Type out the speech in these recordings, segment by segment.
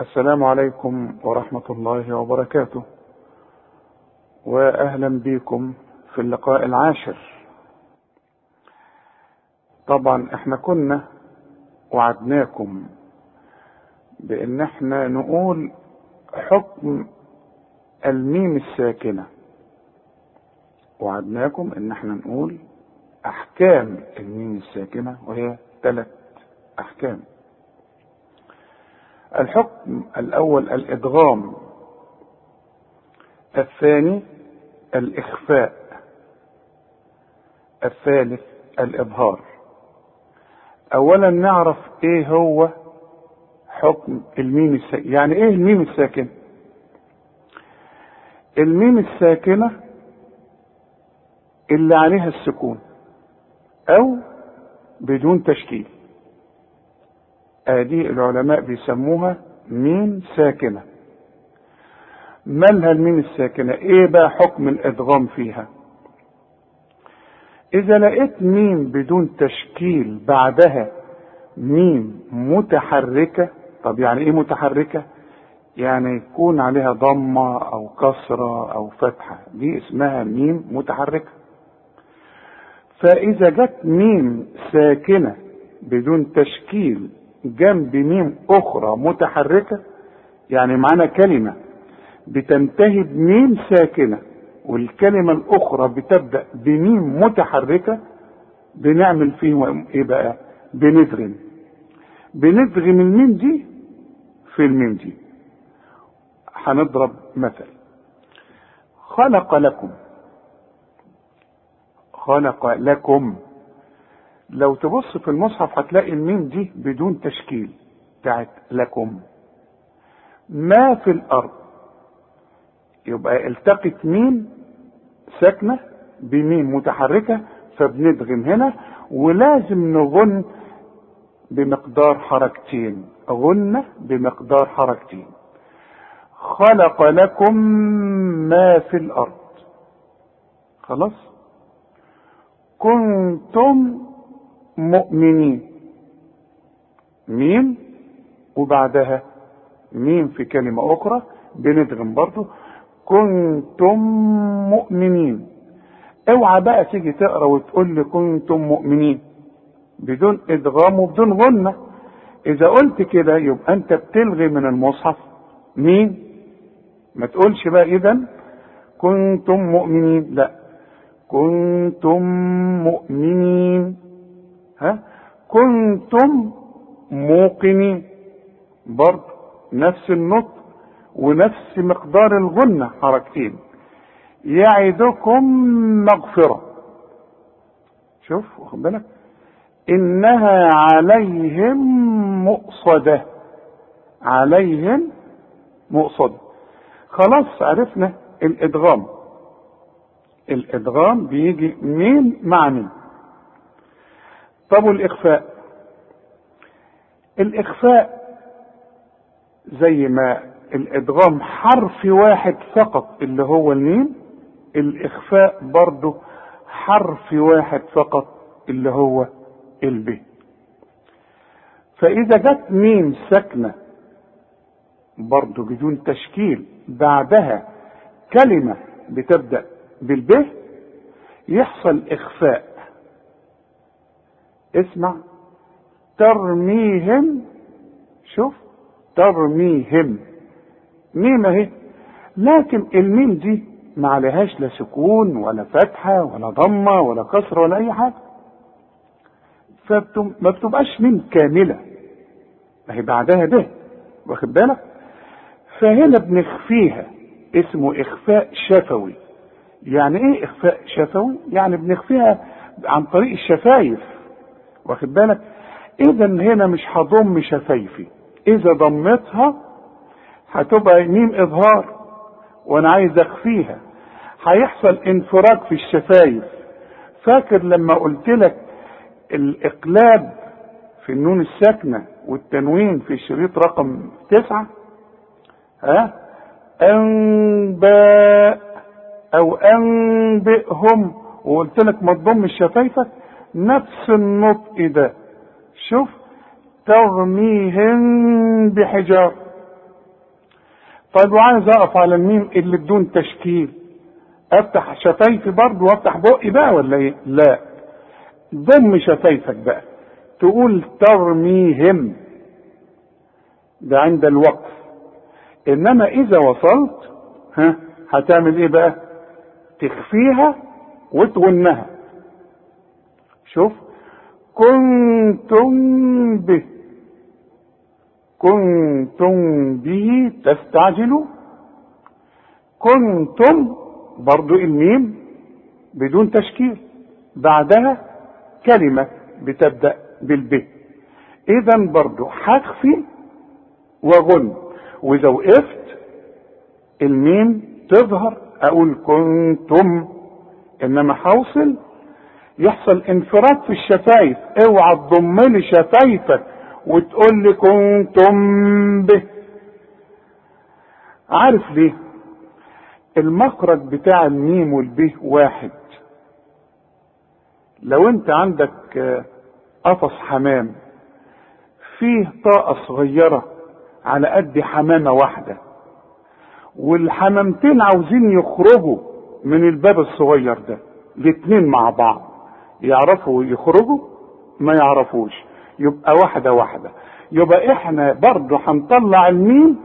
السلام عليكم ورحمة الله وبركاته. وأهلا بكم في اللقاء العاشر. طبعا إحنا كنا وعدناكم بأن إحنا نقول حكم الميم الساكنة. وعدناكم إن إحنا نقول أحكام الميم الساكنة وهي ثلاث أحكام. الحكم الأول الإدغام الثاني الإخفاء الثالث الاظهار اولا نعرف إيه هو حكم الميم الساكن يعني إيه الميم الساكن الميم الساكنة اللي عليها السكون أو بدون تشكيل. ادي العلماء بيسموها ميم ساكنة. مالها الميم الساكنة إيه بقى حكم الإدغام فيها؟ إذا لقيت ميم بدون تشكيل بعدها ميم متحركة طب يعني إيه متحركة؟ يعني يكون عليها ضمة أو كسرة أو فتحة دي اسمها ميم متحركة. فإذا جت ميم ساكنة بدون تشكيل جنب ميم أخرى متحركة يعني معانا كلمة بتنتهي بميم ساكنة والكلمة الأخرى بتبدأ بميم متحركة بنعمل فيه إيه بقى؟ بندغم بندغم الميم دي في الميم دي. هنضرب مثل خلق لكم خلق لكم لو تبص في المصحف هتلاقي الميم دي بدون تشكيل بتاعت لكم. ما في الأرض؟ يبقى التقت ميم ساكنة بميم متحركة فبندغم هنا ولازم نغن بمقدار حركتين. غنة بمقدار حركتين. خلق لكم ما في الأرض. خلاص؟ كنتم مؤمنين. ميم وبعدها ميم في كلمة أخرى بندغم برضو. كنتم مؤمنين. اوعى بقى تيجي تقرأ وتقول لي كنتم مؤمنين. بدون إدغام وبدون غنة. إذا قلت كده يبقى أنت بتلغي من المصحف. مين؟ ما تقولش بقى اذا كنتم مؤمنين. لا. كنتم مؤمنين. ها؟ كنتم موقنين. برضه نفس النطق ونفس مقدار الغنة حركتين. يعدكم مغفرة. شوف واخد بالك؟ إنها عليهم مؤصدة عليهم مؤصدة خلاص عرفنا الإدغام. الإدغام بيجي مين مع مين؟ طب والإخفاء الإخفاء زي ما الإدغام حرف واحد فقط اللي هو الميم الإخفاء برضه حرف واحد فقط اللي هو الب. فإذا جت ميم ساكنة برضه بدون تشكيل بعدها كلمة بتبدأ بالب يحصل إخفاء اسمع. ترميهم. شوف. ترميهم. ميم اهي لكن الميم دي ما عليهاش لا سكون ولا فتحة ولا ضمة ولا كسر ولا أي حاجة. فما بتبقاش ميم كاملة. ما هي بعدها باء واخد بالك؟ فهنا بنخفيها. اسمه إخفاء شفوي. يعني إيه إخفاء شفوي؟ يعني بنخفيها عن طريق الشفايف. واخد بالك؟ إذا هنا مش هضم شفايفي إذا ضمتها هتبقى ميم إظهار وأنا عايز أخفيها. هيحصل انفراج في الشفايف. فاكر لما قلت لك الإقلاب في النون الساكنة والتنوين في الشريط رقم تسعة؟ ها؟ أنباء أو أنبئهم. وقلت لك ما تضمش شفايفك؟ نفس النطق ده. شوف ترميهم بحجار. طيب وعايز أقف على الميم اللي بدون تشكيل. أفتح شفايفي برضه وأفتح بقي بقى ولا إيه؟ لا. ضم شفايفك بقى. تقول ترميهم. ده عند الوقف. إنما إذا وصلت ها هتعمل إيه بقى؟ تخفيها وتغنها. شوف. كنتم به. كنتم به تستعجلوا كنتم برضو الميم بدون تشكيل. بعدها كلمة بتبدأ بالب. إذا برضو هخفي وغن. وإذا وقفت الميم تظهر. أقول كنتم. إنما حوصل يحصل انفراد في الشفايف. اوعى تضم لي شفايفك وتقول لي كنتم به. عارف ليه؟ المخرج بتاع الميم والبه واحد. لو انت عندك قفص حمام فيه طاقة صغيرة على قد حمامة واحدة والحمامتين عاوزين يخرجوا من الباب الصغير ده الاتنين مع بعض. يعرفوا يخرجوا ما يعرفوش. يبقى واحدة واحدة. يبقى إحنا برضه هنطلع الميم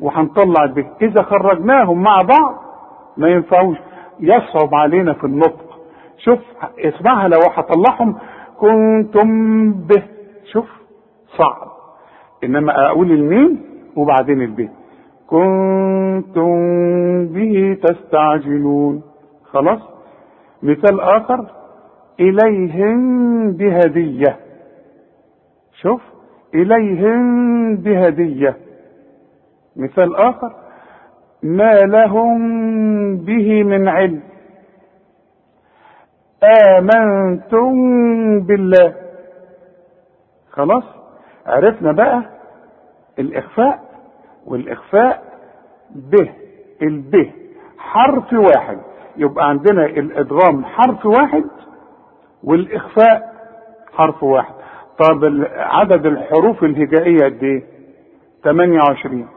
وهنطلع البه إذا خرجناهم مع بعض ما ينفعوش. يصعب علينا في النطق. شوف اسمعها لو هطلعهم. كنتم به. شوف صعب. إنما أقول الميم وبعدين البه كنتم به تستعجلون. خلاص؟ مثال آخر. إليهم بهدية. شوف إليهم بهدية. مثال آخر ما لهم به من علم. آمنتم بالله. خلاص عرفنا بقى الإخفاء والإخفاء به البه حرف واحد. يبقى عندنا الإدغام حرف واحد والإخفاء حرف واحد. طب عدد الحروف الهجائية قد إيه؟ 28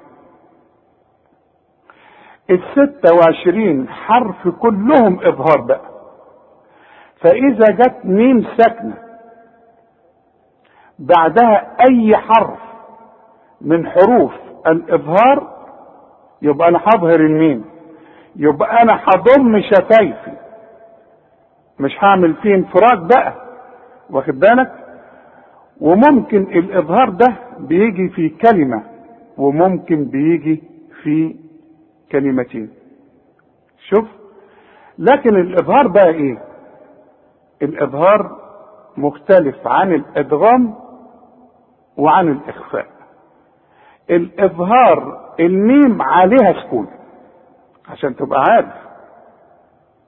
ال 26 حرف كلهم إظهار بقى. فإذا جت ميم ساكنة بعدها أي حرف من حروف الإظهار يبقى أنا هظهر الميم. يبقى أنا هضم شفايفي. مش هعمل فيه انفراد بقى. واخد بالك؟ وممكن الإظهار ده بيجي في كلمة وممكن بيجي في كلمتين. شوف لكن الإظهار بقى إيه؟ الإظهار مختلف عن الإدغام وعن الإخفاء. الإظهار الميم عليها سكون عشان تبقى عارف.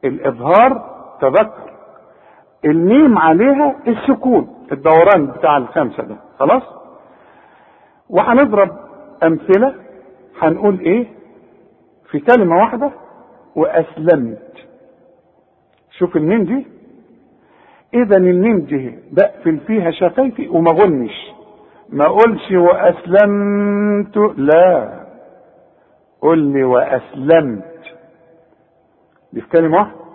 الإظهار تذكر. الميم عليها السكون الدوران بتاع الخمسة ده. خلاص؟ وهنضرب أمثلة. هنقول إيه؟ في كلمة واحدة وأسلمت. شوف الميم دي. اذا الميم دي بقفل فيها شفايفي وما غنش. ما اقولش وأسلمت لا. قل لي وأسلمت. دي في كلمة واحدة.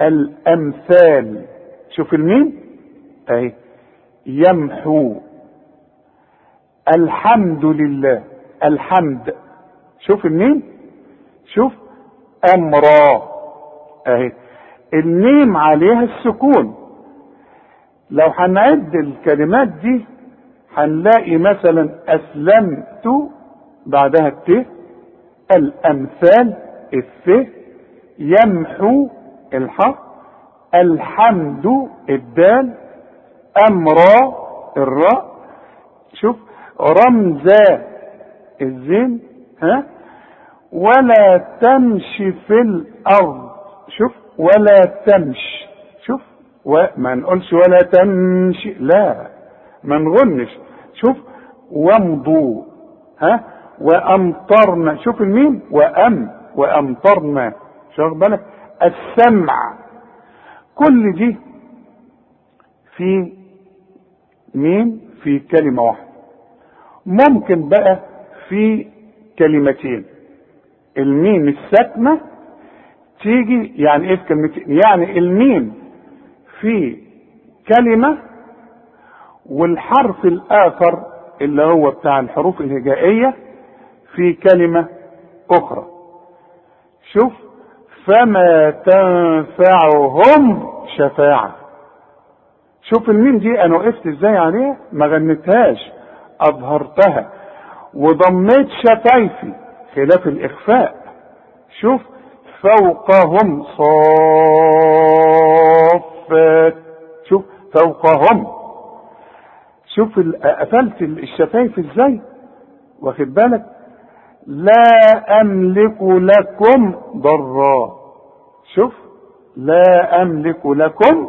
الأمثال. شوف الميم. أهي. يمحو. الحمد لله. الحمد. شوف الميم. شوف. أمرا. أهي. الميم عليها السكون. لو هنعد الكلمات دي هنلاقي مثلا أسلمت بعدها الت. الأمثال الث. يمحو. الحق الحمد الدال امرا الراء شوف رمزا الزين ها؟ ولا تمشي في الأرض شوف ولا تمشي شوف وما نقولش ولا تمشي لا ما نغنش شوف وامضوا ها؟ وأمطرنا شوف الميم وأم وأمطرنا شوف بالك السمع. كل دي في مين؟ في كلمة واحدة. ممكن بقى في كلمتين. الميم الساكنة تيجي يعني إيه في كلمتين؟ يعني الميم في كلمة والحرف الآخر اللي هو بتاع الحروف الهجائية في كلمة أخرى. شوف فما تنفعهم شفاعة. شوف الميم دي أنا وقفت إزاي عليها ما غنيتهاش. أظهرتها. وضميت شفايفي خلاف الإخفاء. شوف فوقهم صافات شوف فوقهم. شوف قفلت الشفايف إزاي؟ واخد بالك؟ لا أملك لكم ضرا. شوف لا أملك لكم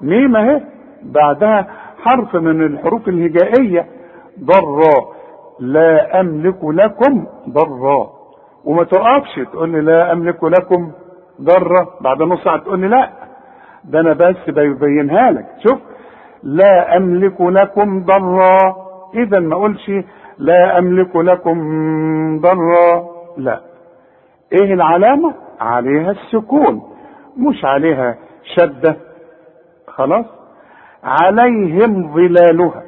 ميم اهي بعدها حرف من الحروف الهجائية ضرا لا أملك لكم ضرا وما تقفش تقول لي لا أملك لكم ضرا بعد نص ساعة تقول لي لا. ده أنا بس ببينها لك. شوف لا أملك لكم ضرا اذا ما أقولش لا أملك لكم ضرا لا. إيه العلامة؟ عليها السكون مش عليها شدة خلاص؟ عليهم ظلالها.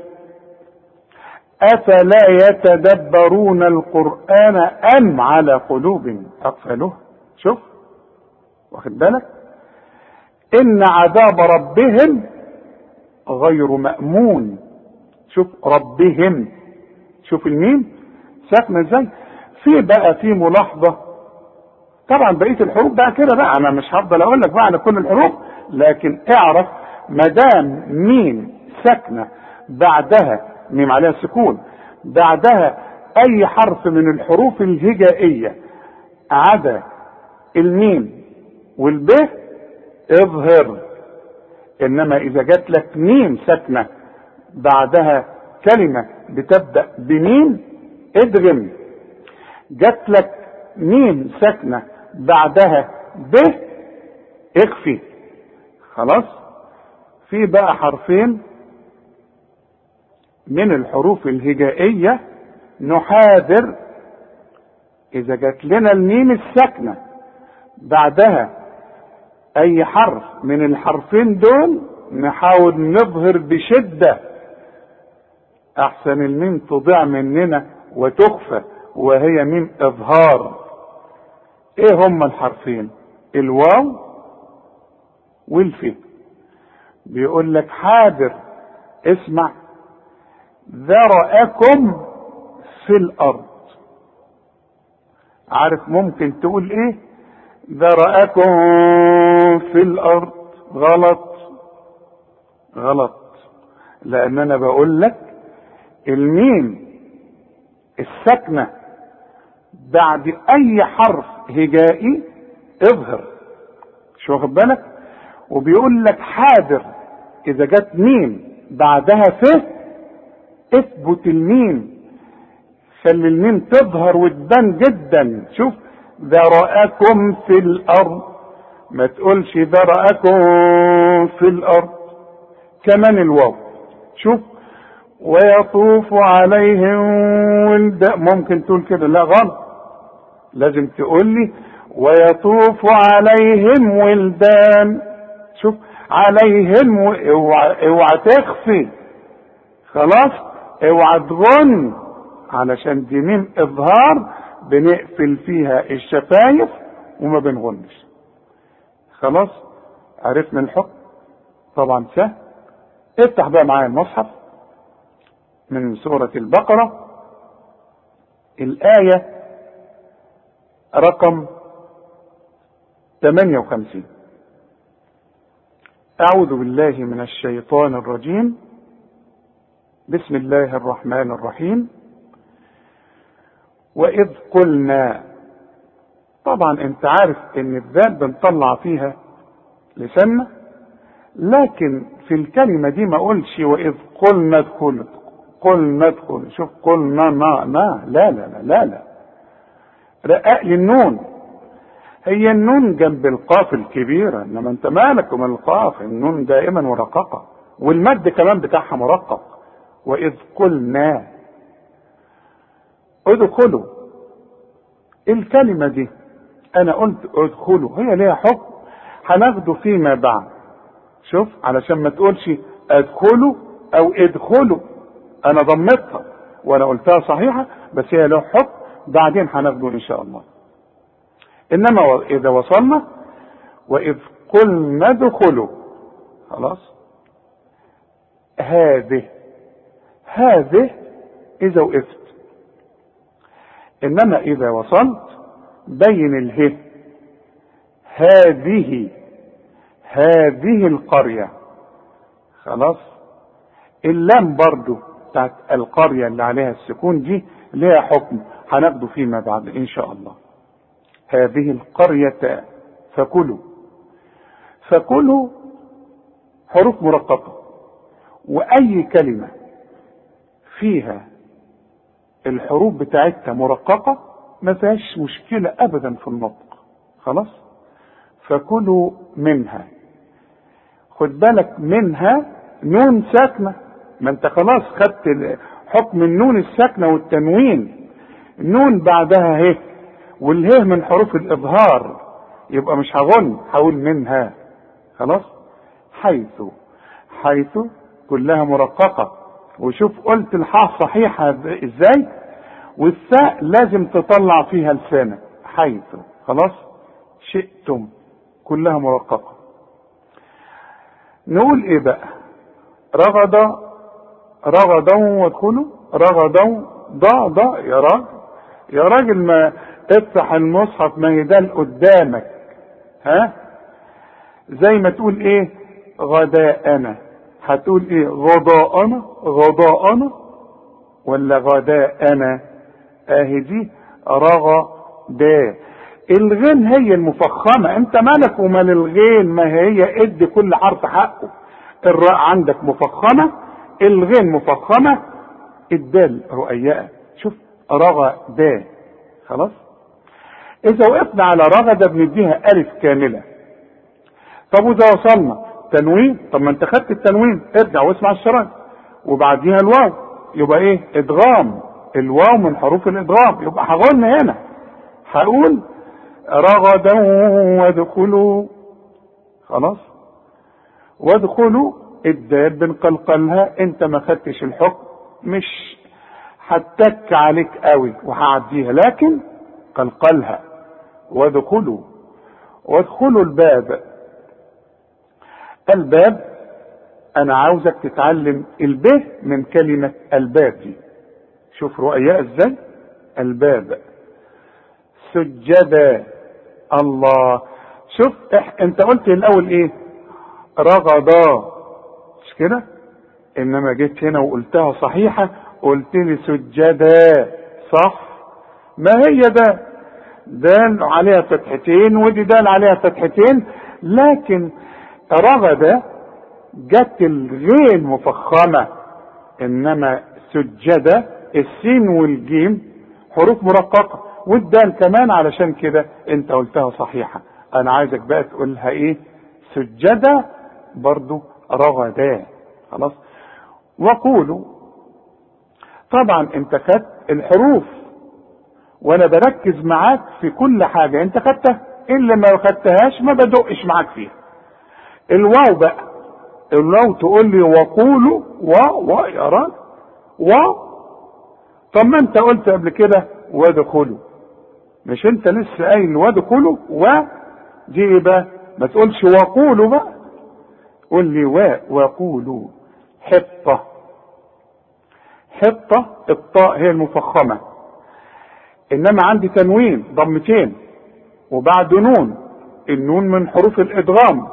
أفلا يتدبرون القرآن أم على قلوب اقفالها شوف واخد بالك؟ إن عذاب ربهم غير مأمون. شوف ربهم. شوف الميم؟ ساكنة إزاي؟ في بقى في ملاحظة طبعا بقية الحروف بقى كده بقى. أنا مش هفضل أقول لك بقى على كل الحروف لكن اعرف ما دام ميم ساكنة بعدها ميم عليها سكون بعدها أي حرف من الحروف الهجائية عدا الميم والب اظهر. إنما إذا جات لك ميم ساكنة بعدها كلمة بتبدأ بميم ادغم. جات لك ميم ساكنة بعدها ب اخفي. خلاص؟ في بقى حرفين من الحروف الهجائية. نحاذر إذا جات لنا الميم الساكنة. بعدها أي حرف من الحرفين دول نحاول نظهر بشدة. أحسن الميم تضيع مننا وتخفى وهي ميم إظهار. إيه هما الحرفين؟ الواو والف بيقول لك حاضر اسمع. ذرأكم في الأرض. عارف ممكن تقول إيه؟ ذرأكم في الأرض. غلط. غلط. لأن أنا بقول لك الميم الساكنة بعد أي حرف هجائي اظهر. مش واخد بالك؟ وبيقول لك حاضر إذا جت ميم بعدها ف اثبت الميم. خلي الميم تظهر وتبان جدا. شوف ذرأكم في الأرض. ما تقولش ذرأكم في الأرض. كمان الواو. شوف ويطوف عليهم ولدان ممكن تقول كده. لا غلط. لازم تقول لي ويطوف عليهم ولدان. شوف عليهم. اوعى اوعى تخفي. خلاص؟ اوعى تغن. علشان دي ميم إظهار بنقفل فيها الشفايف وما بنغنش. خلاص؟ عرفنا الحكم. طبعا سهل. افتح بقى معايا المصحف من سورة البقرة. الآية رقم 58 أعوذ بالله من الشيطان الرجيم. بسم الله الرحمن الرحيم. وإذ قلنا طبعا أنت عارف إن الذات بنطلع فيها لساننا لكن في الكلمة دي ما اقولش وإذ قلنا ادخل قلنا ادخل شوف قلنا ما ما لا لا لا لا لا. رقق لي النون. هي النون جنب القاف الكبيرة إنما أنت مالك ومن القاف؟ النون دائما مرققة والمد كمان بتاعها مرقق. وإذ قلنا ادخلوا. الكلمة دي أنا قلت ادخلوا. هي ليها حكم. هناخده فيما بعد. شوف علشان ما تقولش ادخلوا أو ادخلوا. أنا ضمتها. وأنا قلتها صحيحة بس هي له حكم. بعدين هناخده إن شاء الله. إنما إذا وصلنا وإذ قلنا ادخلوا. خلاص؟ هذه هذه إذا وقفت. إنما إذا وصلت بين اله هذه هذه القرية. خلاص؟ اللام برضو بتاعت القرية اللي عليها السكون دي لها حكم. هناخده فيما بعد إن شاء الله. هذه القرية فكلوا. فكلوا حروف مرققة. وأي كلمة فيها الحروف بتاعتها مرققة ما فيهاش مشكلة ابدا في النطق. خلاص؟ فكلوا منها. خد بالك منها نون ساكنة. ما أنت خلاص خدت حكم النون الساكنة والتنوين. نون بعدها هي والهي من حروف الإظهار يبقى مش هغن هقول منها. خلاص؟ حيث حيث كلها مرققة. وشوف قلت الحاء صحيحة إزاي؟ والثاء لازم تطلع فيها لسانك. حيث. خلاص؟ شئتم. كلها مرققة. نقول إيه بقى؟ رغد رغدا وادخلوا. رغدا ضا ضا يا راجل. يا راجل ما افتح المصحف ما يدان قدامك ها؟ زي ما تقول إيه؟ غداءنا. هتقول إيه؟ غضاءنا؟ غضاءنا؟ ولا غداءنا؟ اهي دي رغدا الغين هي المفخمة. أنت مالك ومال الغين؟ ما هي ادي كل حرف حقه. الراء عندك مفخمة الغين مفخمة الدال رؤيئة رغدا خلاص؟ إذا وقفنا على رغدة بنديها ألف كاملة. طب وإذا وصلنا تنوين طب ما أنت خدت التنوين ارجع واسمع الشرايط. وبعديها الواو يبقى إيه؟ إدغام. الواو من حروف الإدغام يبقى هقول هنا. هقول رغدا وادخلوا. خلاص؟ وادخلوا الدال بنقلقلها أنت ما خدتش الحكم مش هتك عليك قوي وهعديها لكن قلقلها. وادخلوا وادخلوا الباب. الباب أنا عاوزك تتعلم الب من كلمة الباب دي. شوف رؤيا إزاي الباب. سجدا. الله. شوف أنت قلت الأول إيه؟ رغدا مش كده؟ إنما جيت هنا وقلتها صحيحة. قلت لي سجدا صح ما هي ده؟ دال عليها فتحتين ودي دال عليها فتحتين لكن رغد جت الغين مفخمة. إنما سجدة السين والجيم حروف مرققة والدال كمان علشان كده أنت قلتها صحيحة. أنا عايزك بقى تقولها إيه؟ سجدة برضو رغدا خلاص؟ وقولوا طبعا انت خدت الحروف وأنا بركز معاك في كل حاجة انت خدتها اللي ما خدتهاش ما بدقش معاك فيها. الواو بقى الواو تقول لي وقولوا و و يا راجل و. طب ما انت قلت قبل كده وادخلوا. مش انت لسه قايل وادخلوا و؟ دي إيه بقى؟ ما تقولش وقولوا بقى. قول لي و وقولوا. حطة. حطة الطاء هي المفخمة. إنما عندي تنوين ضمتين. وبعد نون النون من حروف الإدغام.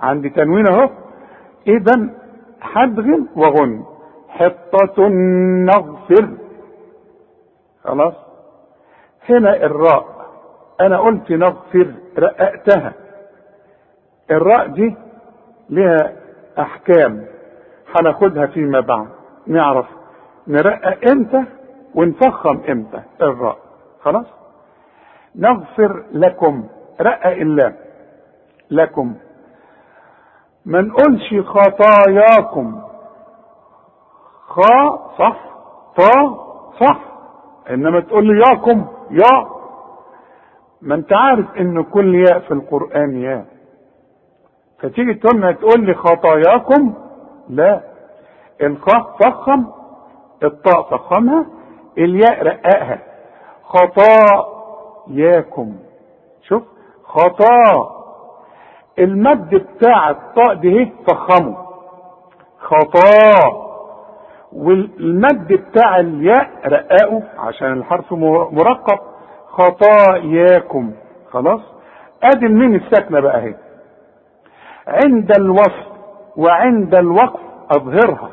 عندي تنوين أهو. اذا حدغ وغن. حطة نغفر. خلاص؟ هنا الراء. أنا قلت نغفر رققتها. الراء دي لها أحكام. هناخدها فيما بعد. نعرف نرقق إمتى ونفخم إمتى. الراء خلاص؟ نغفر لكم. رقق اللام لكم. ما نقولش خطاياكم. خا صح طا صح إنما تقول لي ياكم يا. ما أنت عارف إن كل ياء في القرآن ياء. فتيجي تقول لي خطاياكم لا. الخاء فخم الطاء فخمها الياء رققها خطاياكم. شوف خطا. المد بتاع الطاء دي فخمه. خطا. والمد بتاع الياء رققه عشان الحرف مرقق خطاياكم. خلاص؟ أدي الميم الساكنة بقى اهي. عند الوصف وعند الوقف أظهرها.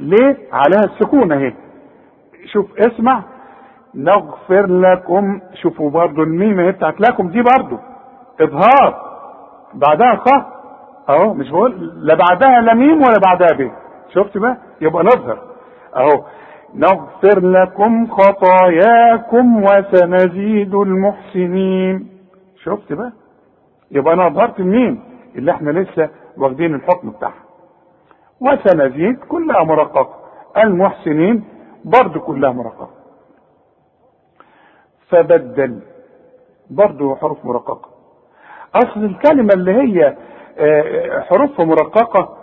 ليه؟ عليها السكون اهي. شوف اسمع. نغفر لكم شوفوا برضو الميم اهي بتاعت لكم دي برضو. إظهار. بعدها خ أهو مش بقول لا بعدها لا ميم ولا بعدها ب. شفت بقى؟ يبقى نظهر. أهو. نغفر لكم خطاياكم وسنزيد المحسنين. شفت بقى؟ يبقى أنا أظهرت الميم اللي إحنا لسه واخدين الحكم بتاعها. وسنزيد كلها مرققه المحسنين برضو كلها مرققه فبدل. برضو حروف مرققة. اصل الكلمة اللي هي حروف مرققة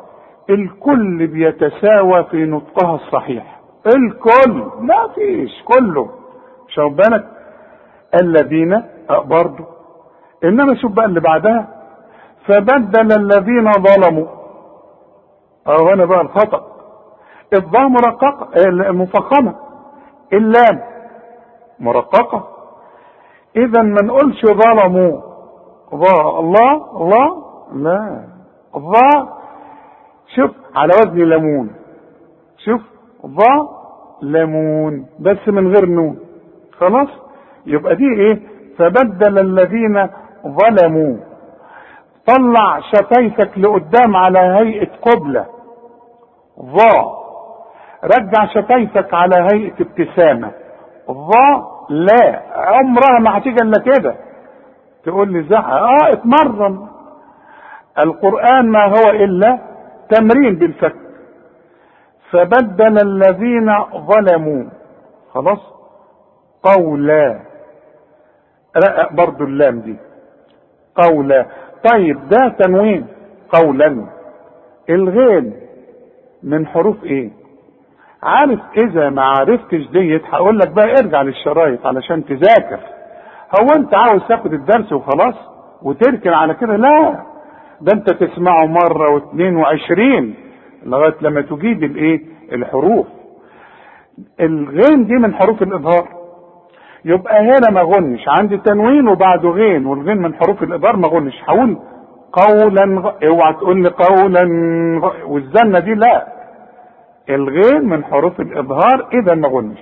الكل بيتساوى في نطقها الصحيح. الكل. ما فيش كله. شوف بالك؟ الذين برضو. إنما شوف بقى اللي بعدها. فبدل الذين ظلموا. اهو هنا بقى الخطأ. الضاء مرققه مفخمة. اللام مرققة. إذا ما نقولش ظلموا. ظا الله الله لا. ظا شوف على وزن ليمون شوف ظا ليمون بس من غير نون. خلاص؟ يبقى دي إيه؟ فبدل الذين ظلموا. طلع شفايفك لقدام على هيئة قبلة. ظا رجع شفايفك على هيئة ابتسامة. ظا لا. عمرها ما هتيجي إلا كده. تقول لي زح آه اتمرن. القرآن ما هو إلا تمرين بالفك. فبدل الذين ظلموا. خلاص؟ قولا. رقق برضو اللام دي. قولا. طيب ده تنوين. قولا. الغين. من حروف إيه؟ عارف إذا ما عرفتش ديت هقول لك بقى ارجع للشرايط علشان تذاكر. هو أنت عاوز تاخد الدرس وخلاص وتركن على كده؟ لا. ده أنت تسمعه مرة واثنين وعشرين لغاية لما تجيب الإيه؟ الحروف. الغين دي من حروف الاظهار يبقى هنا ما غنش. عندي تنوين وبعده غين والغين من حروف الاظهار ما غنش. هقول قولا غ... اوعى تقول لي قولا غ... والزنة دي لا. الغين من حروف الإظهار إذا ما غنش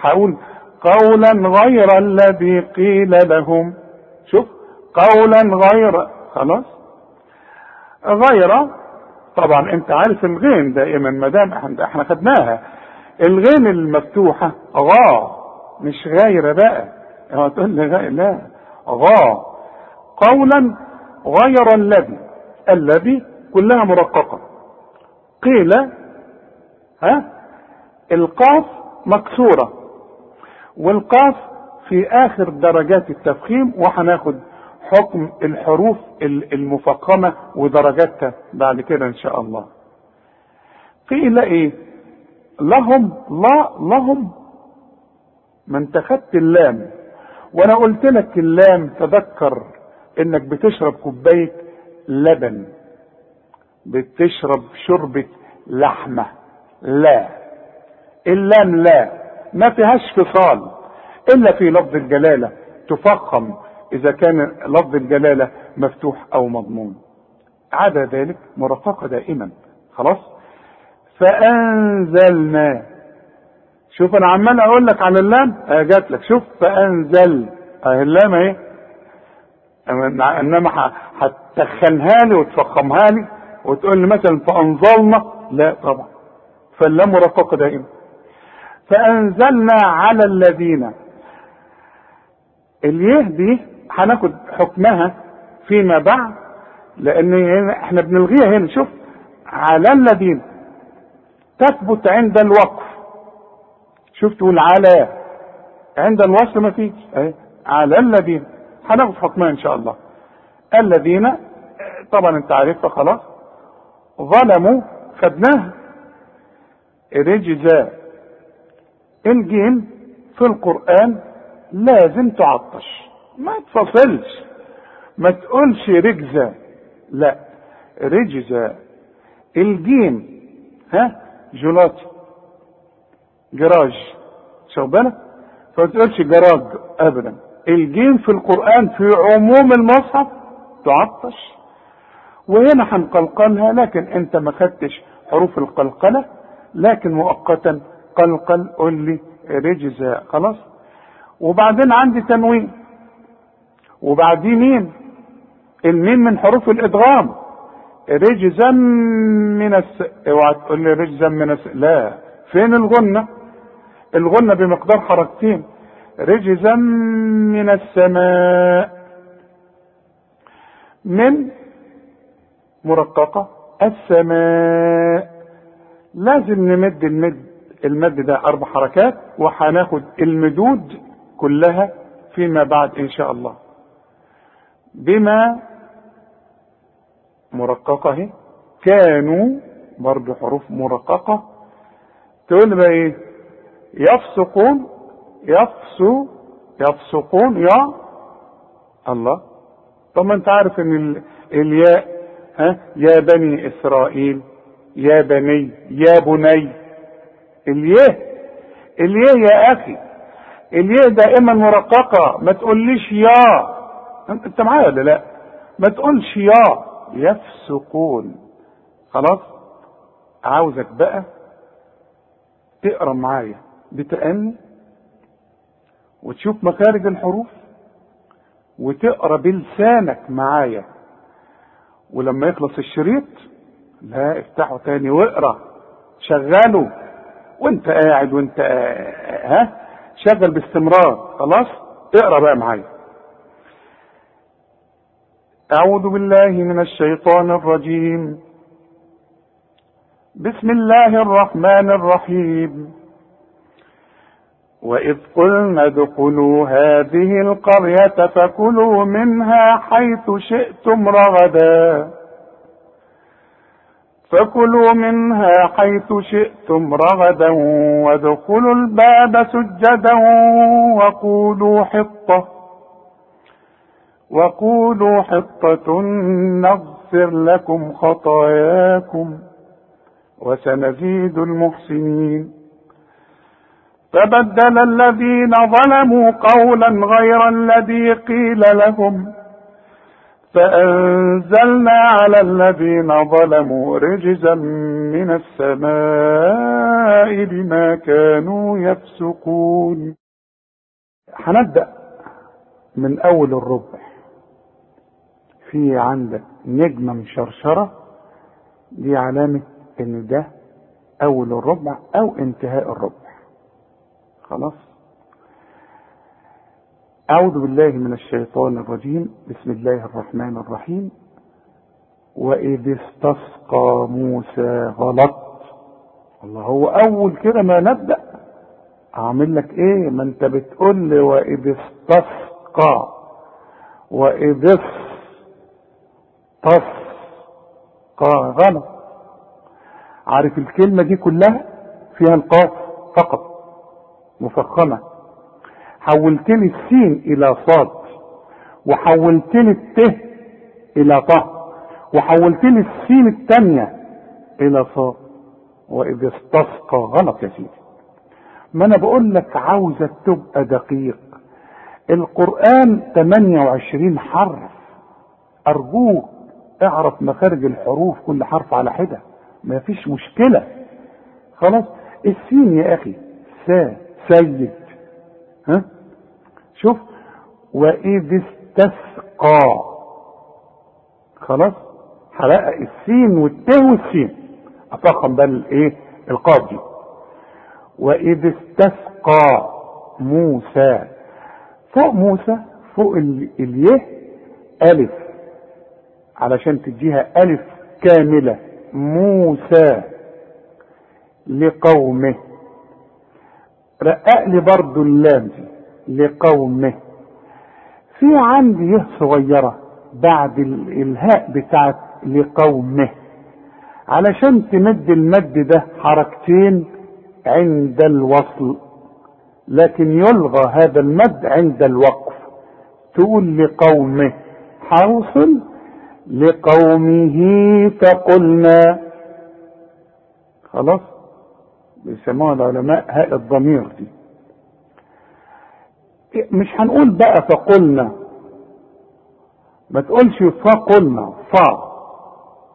هقول قولا غير الذي قيل لهم. شوف قولا غير خلاص؟ غير طبعا أنت عارف الغين دائما ما دام إحنا خدناها. الغين المفتوحة غا مش غير بقى هو تقول لي غير لا غا. قولا غير الذي الذي كلها مرققة. قيل ها؟ القاف مكسورة. والقاف في آخر درجات التفخيم وهناخد حكم الحروف المفخمة ودرجاتها بعد كده إن شاء الله. قيل إيه؟ لهم لا لهم ما انت خدت اللام. وأنا قلت لك اللام تذكر إنك بتشرب كوباية لبن بتشرب شوربة لحمة. لا. اللام لا. ما فيهاش فصال. إلا في لفظ الجلالة. تفخم إذا كان لفظ الجلالة مفتوح أو مضمون. عدا ذلك مرققة دائما. خلاص؟ فأنزلنا. شوف أنا عمال أقول لك على اللام. آه جات لك. شوف. فأنزل. آه اللام اهي إنما هتخنها لي وتفخمها لي وتقول لي مثلا فأنزلنا. لا طبعا. فاللام مرققه دائما. فأنزلنا على الذين. اليه دي هناخد حكمها فيما بعد هنا إحنا بنلغيها هنا. شوف على الذين. تثبت عند الوقف. شوف تقول على عند الوصل ما فيش. على الذين. هناخد حكمها إن شاء الله. الذين طبعا أنت عارفها خلاص ظلموا خدناها رجزا. الجيم في القرآن لازم تعطش. ما تفصلش ما تقولش رجزة لا. رجزة الجيم ها؟ جولاتي جراج. شو بالك فما تقولش جراج ابدا. الجيم في القرآن في عموم المصحف تعطش. وهنا هنقلقلها لكن أنت ما خدتش حروف القلقلة. لكن مؤقتا قلقل قول لي رجزة خلاص؟ وبعدين عندي تنوين. وبعديه مين؟ الميم من حروف الإدغام. رجزا من الس... اوعى تقول لي رجزا من الس... لا. فين الغنة؟ الغنة بمقدار حركتين. رجزا من السماء. من؟ مرققة. السماء. لازم نمد المد المد ده أربع حركات وهناخد المدود كلها فيما بعد إن شاء الله. بما مرققة اهي كانوا برضو حروف مرققة. تقول بقى إيه؟ يفسقون يفسو يفسقون يا الله. طب ما أنت عارف إن ال... الياء ها؟ يا بني إسرائيل. يا بني يا بني. الياء الياء يا أخي. الياء دائما مرققة. ما تقوليش يا. أنت معايا ولا لا؟ ما تقولش يا. يفسقون. خلاص؟ عاوزك بقى تقرأ معايا بتأني وتشوف مخارج الحروف وتقرأ بلسانك معايا. ولما يخلص الشريط لا افتحه تاني واقرأ. شغله وانت قاعد وانت ها؟ شغل باستمرار. خلاص؟ اقرأ بقى معايا. أعوذ بالله من الشيطان الرجيم. بسم الله الرحمن الرحيم. وإذ قلنا ادخلوا هذه القرية فكلوا منها حيث شئتم رغدا. فكلوا منها حيث شئتم رغدا وادخلوا الباب سجدا وقولوا حطة وقولوا حطة نغفر لكم خطاياكم وسنزيد المحسنين. فبدل الذين ظلموا قولا غير الذي قيل لهم فأنزلنا على الذين ظلموا رجزا من السماء بما كانوا يفسقون. هنبدأ من أول الربع. في عندك نجمة مشرشرة. دي علامة إن ده أول الربع أو انتهاء الربع. خلاص؟ أعوذ بالله من الشيطان الرجيم. بسم الله الرحمن الرحيم. وإذ استسقى موسى غلط. الله هو أول كده ما نبدأ. أعمل لك إيه؟ ما أنت بتقول لي وإذ استسقى. وإذ استسقى غلط. عارف الكلمة دي كلها فيها القاف فقط. مفخمة. حولت لي السين إلى صاد وحولت لي الت إلى ط وحولت لي السين الثانية إلى صاد وإذ استسقى غلط يا سيدي. ما أنا بقول لك عاوزك تبقى دقيق. القرآن 28 حرف. أرجوك اعرف مخارج الحروف كل حرف على حدة. ما فيش مشكلة. خلاص؟ السين يا أخي سا سيد. ها؟ شوف وإذ استسقى. خلاص؟ حلقة السين والت والسين. افخم بقى الإيه؟ القاف دي. وإذ استسقى موسى. فوق موسى فوق اليه ألف. علشان تديها ألف كاملة. موسى لقومه. رقق لي برضو اللام دي. لقومه. في عندي يه صغيرة بعد الهاء بتاعت لقومه. علشان تمد المد ده حركتين عند الوصل لكن يلغى هذا المد عند الوقف. تقول لقومه حوصل لقومه فقلنا. خلاص؟ بيسموها العلماء هاء الضمير دي. مش هنقول بقى فقلنا. ما تقولش فقلنا فا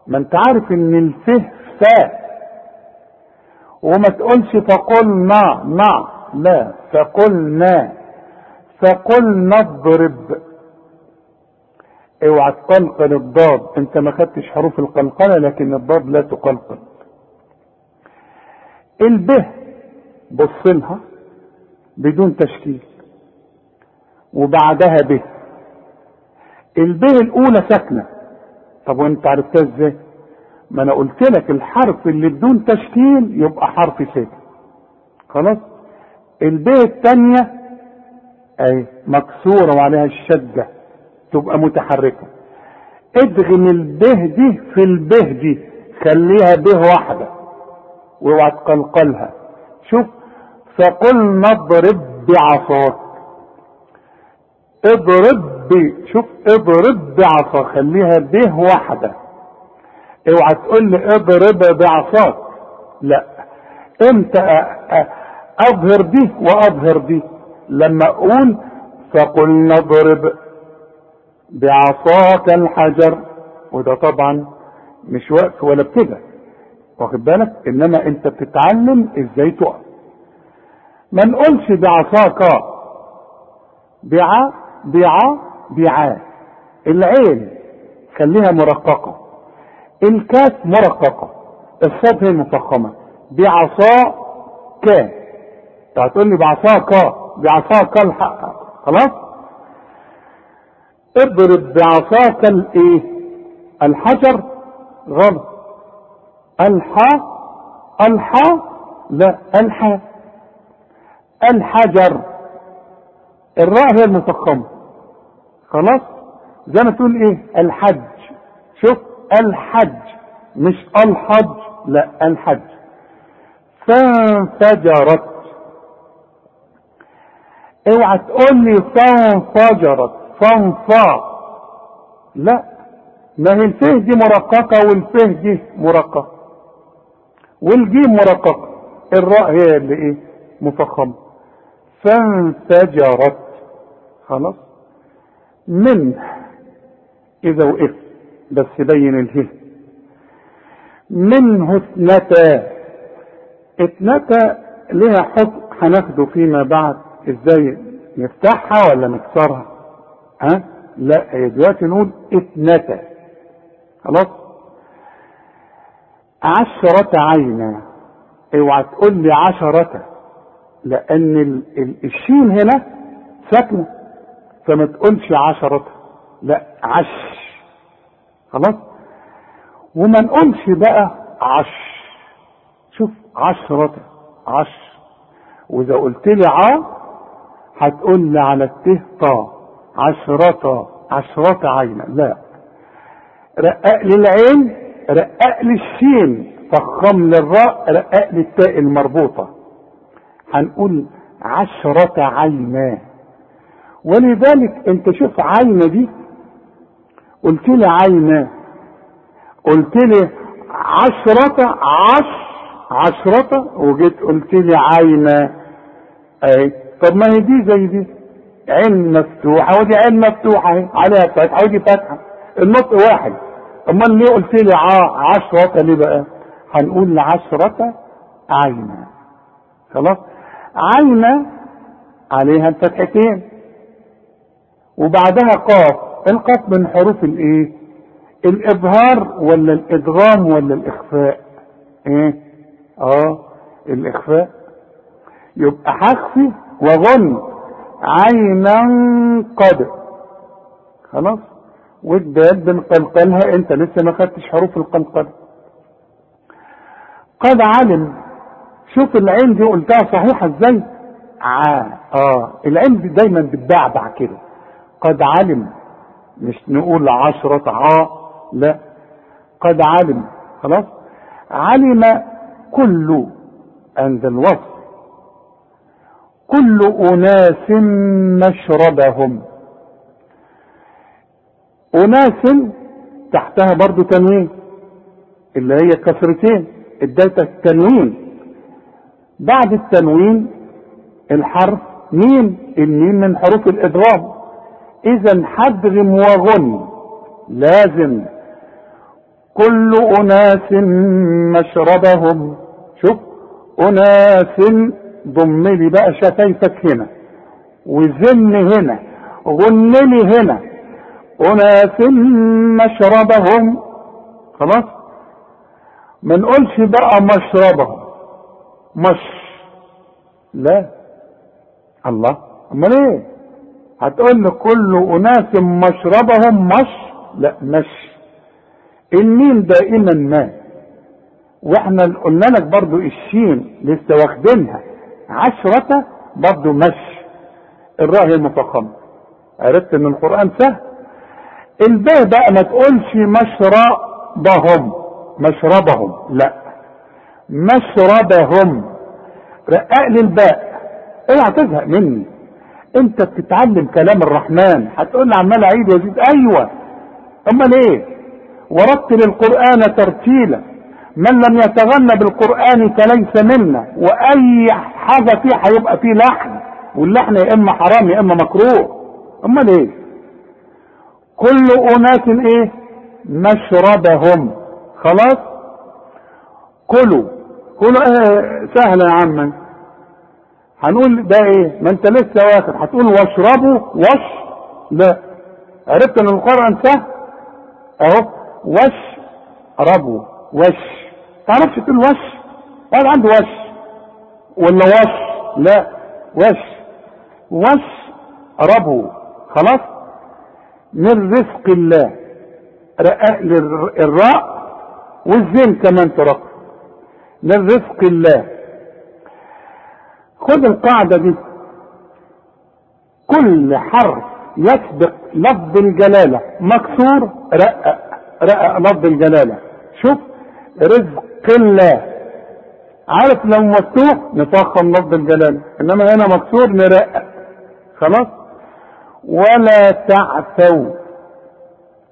ما انت عارف ان الفه فا وما تقولش فقلنا نا لا فقلنا. فقلنا اضرب. اوعى تقلقل الضاد. انت ما خدتش حروف القلقلة لكن الضاد لا تقلقل. البه بص لها بدون تشكيل. وبعدها به البه الأولى ساكنة. طب وأنت عرفتها إزاي؟ ما أنا قلت لك الحرف اللي بدون تشكيل يبقى حرف ساكن. خلاص؟ البه الثانية اي مكسورة وعليها الشدة. تبقى متحركة. ادغم البه دي في البه دي. خليها به واحدة. واوعى تقلقلها. شوف فقل نضرب بعصاك. اضرب ب شوف اضرب بعصا. خليها به واحدة. اوعى تقول لي اضرب بعصاك. لا. إمتى أظهر دي وأظهر دي. لما أقول فقل نضرب بعصاك الحجر. وده طبعا مش وقف ولا ابتدى واخد بالك؟ إنما أنت بتتعلم إزاي تقف. ما نقولش بعصاك. بع بع بعا العين خليها مرققة. الكاف مرققة. الصاد هي المفخمه بعصا ك. هتقول لي بعصاك بعصاك الحق خلاص؟ اضرب بعصاك الايه؟ الحجر. غلط. الحا الحا لا الحا الحجر. الراء هي المفخمة. خلاص؟ زي ما تقول إيه؟ الحج. شوف الحج. مش الحج لا الحج. فانفجرت. اوعى تقول لي فانفجرت. فانفا. لا. ما هي الفه دي مرققة والفه دي مرققة. والجيم مرققة. الراء هي اللي إيه؟ مفخمة. فانفجرت. خلاص؟ من إذا وقف. بس بين اله منه اثنتا اثنتا لها حكم هناخده فيما بعد. إزاي نفتحها ولا نكسرها؟ ها؟ لا هي دلوقتي نقول اثنتا خلاص؟ عشرة عينا. اوعى تقول لي عشرة. لأن ال ال الشين هنا ساكنة. فما تقولش عشرة. لا عش خلاص؟ وما نقولش بقى عش شوف عشرة عش وإذا قلت لي ع هتقول لي على الته طا عشرة عشرة عينا لا. رقق لي العين رقق لي الشين. فخم للراء رقق لي التاء المربوطة. هنقول عشرة عينا ولذلك انت شوف عينة دي. قلت لي عينا قلت لي عشرة عش عشرة وجيت قلت لي عينا اي طب ما هي دي زي دي. عين مفتوحة ودي عين مفتوحة اهي. عليها فتحة ودي فتحة النطق واحد. امال ليه قلت لي عشرة ليه بقى؟ هنقول عشرة عينا خلاص؟ عينا عليها الفتحتين. وبعدها قاف. القاف من حروف الايه؟ الإظهار ولا الإدغام ولا الإخفاء؟ إيه؟ آه الإخفاء. يبقى هخفي وغن عينا قد. خلاص؟ والدال بنقلقلها. انت لسه ما خدتش حروف القلقله قد علم. شوف العين دي قلتها صحيحة إزاي؟ ع آه العين دي دايما بتبعبع كده. قد علم مش نقول عشرة ع لا. قد علم خلاص؟ علم كل عند الوصف. كل أناس مشربهم. أناس تحتها برضو تنوين اللي هي كسرتين اديت التنوين. بعد التنوين الحرف ميم الميم من حروف الادغام اذا حدغم وغن. لازم. كل أناس مشربهم. شوف أناس ضم لي بقى شفايفك هنا. وزن هنا. غن لي هنا. أناس مشربهم. خلاص؟ ما نقولش بقى مشربهم. مش. لا. الله. أمال إيه؟ هتقول كل أناس مشربهم مش لا مش. الميم دائما ما. وإحنا قلنا لك برضو الشين لسه واخدينها. عشرة برضو مش. الراء هي المفخمة عرفت إن القرآن سهل. الباء بقى ما تقولش مشربهم. مشربهم. لا. مشربهم. رقق لي الباء اوعى تزهق مني. انت بتتعلم كلام الرحمن. هتقول لي عمال أعيد وازيد أيوه. أمال إيه؟ ورتل القرآن ترتيلا. من لم يتغنى بالقرآن فليس منا. وأي حاجة فيه هيبقى فيه لحن. واللحن يا إما حرام يا إما مكروه. أمال إيه؟ كل أناس إيه؟ مشربهم خلاص؟ كلوا كلوا إيه سهلة يا عم. هنقول ده إيه؟ ما انت لسه واخد. هتقول واشربوا وش؟ لا. عرفت ان القرآن سهل؟ اهو. وش ربوا وش. تعرفش تقول وش؟ واحد عنده وش. ولا وش؟ لا. وش. وش ربوا خلاص؟ من رزق الله. رقاق الراء والزين كمان ترقق من رزق الله. خد القاعدة دي. كل حرف يسبق لفظ الجلالة. مكسور رقق رقق لفظ الجلالة. شوف رزق الله. عارف لو مفتوح نفخم لفظ الجلالة. إنما هنا مكسور نرقق خلاص؟ ولا تعثوا.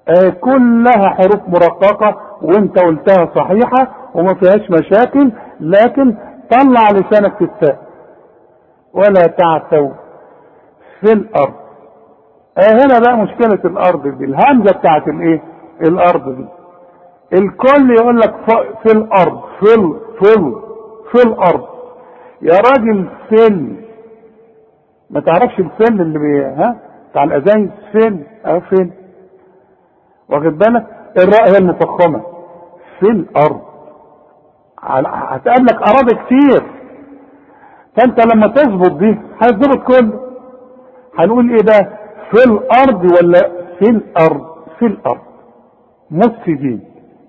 آه كلها حروف مرققة وانت قلتها صحيحة وما فيهاش مشاكل لكن طلع لسانك في التاء ولا تعثوا في الأرض. آه هنا بقى مشكلة الأرض دي. الهمزة بتاعت الإيه؟ الأرض دي. الكل يقول لك في الأرض في ال في ال في الأرض. يا راجل فل ما تعرفش الفل اللي بي ها؟ بتاع الاذان فين؟ آه فين؟ واخد بالك؟ الراء هي المفخمة. في الأرض. هتقابلك أراضي كتير. فانت لما تظبط دي هتظبط كله هنقول إيه ده؟ في الأرض ولا في الأرض؟ في الأرض. مفسدين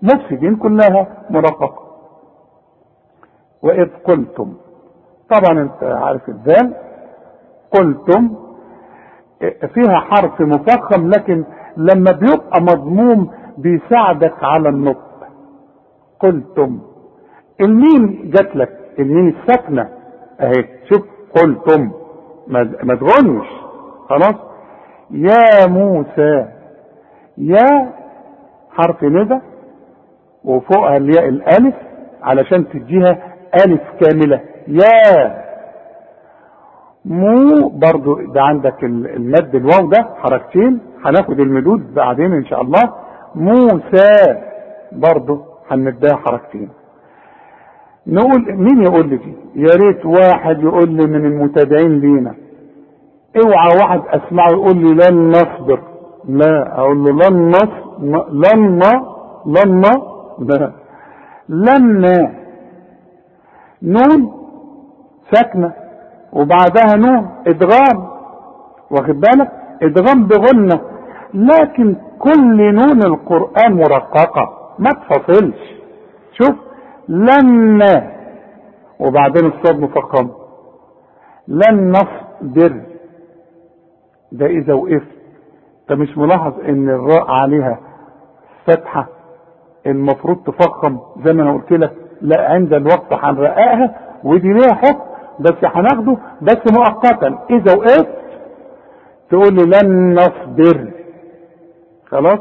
مفسدين كلها مرققه وإذ قلتم طبعا انت عارف الذال قلتم فيها حرف مفخم لكن لما بيبقى مضموم بيساعدك على النطق. قلتم الميم جات لك الميم الساكنة اهي شوف قلتم. ما تغنش خلاص؟ يا موسى يا حرف ندى وفوقها الياء الألف علشان تديها ألف كاملة. يا مو برضو ده عندك المد الواو ده حركتين. هناخد المدود بعدين إن شاء الله. موسى برضو هنمدها حركتين. نقول مين يقول لي دي؟ يا ريت واحد يقول لي من المتابعين لينا. اوعى واحد اسمعه يقول لي لن نصبر. لا أقول له لن نص لن لن لا. لن نون ساكنة. وبعدها نون ادغام. واخد بالك؟ ادغام بغنة. لكن كل نون القرآن مرققة. ما تفصلش شوف. لن وبعدين الصاد مفخم. لن نصبر ده إذا وقفت. انت مش ملاحظ إن الراء عليها فتحة. المفروض تفخم. زي ما أنا قلت لك لا عند الوقت هنرققها ودي ليها حكم. بس هناخده. بس مؤقتا. إذا وقفت تقول لي لن نصبر خلاص؟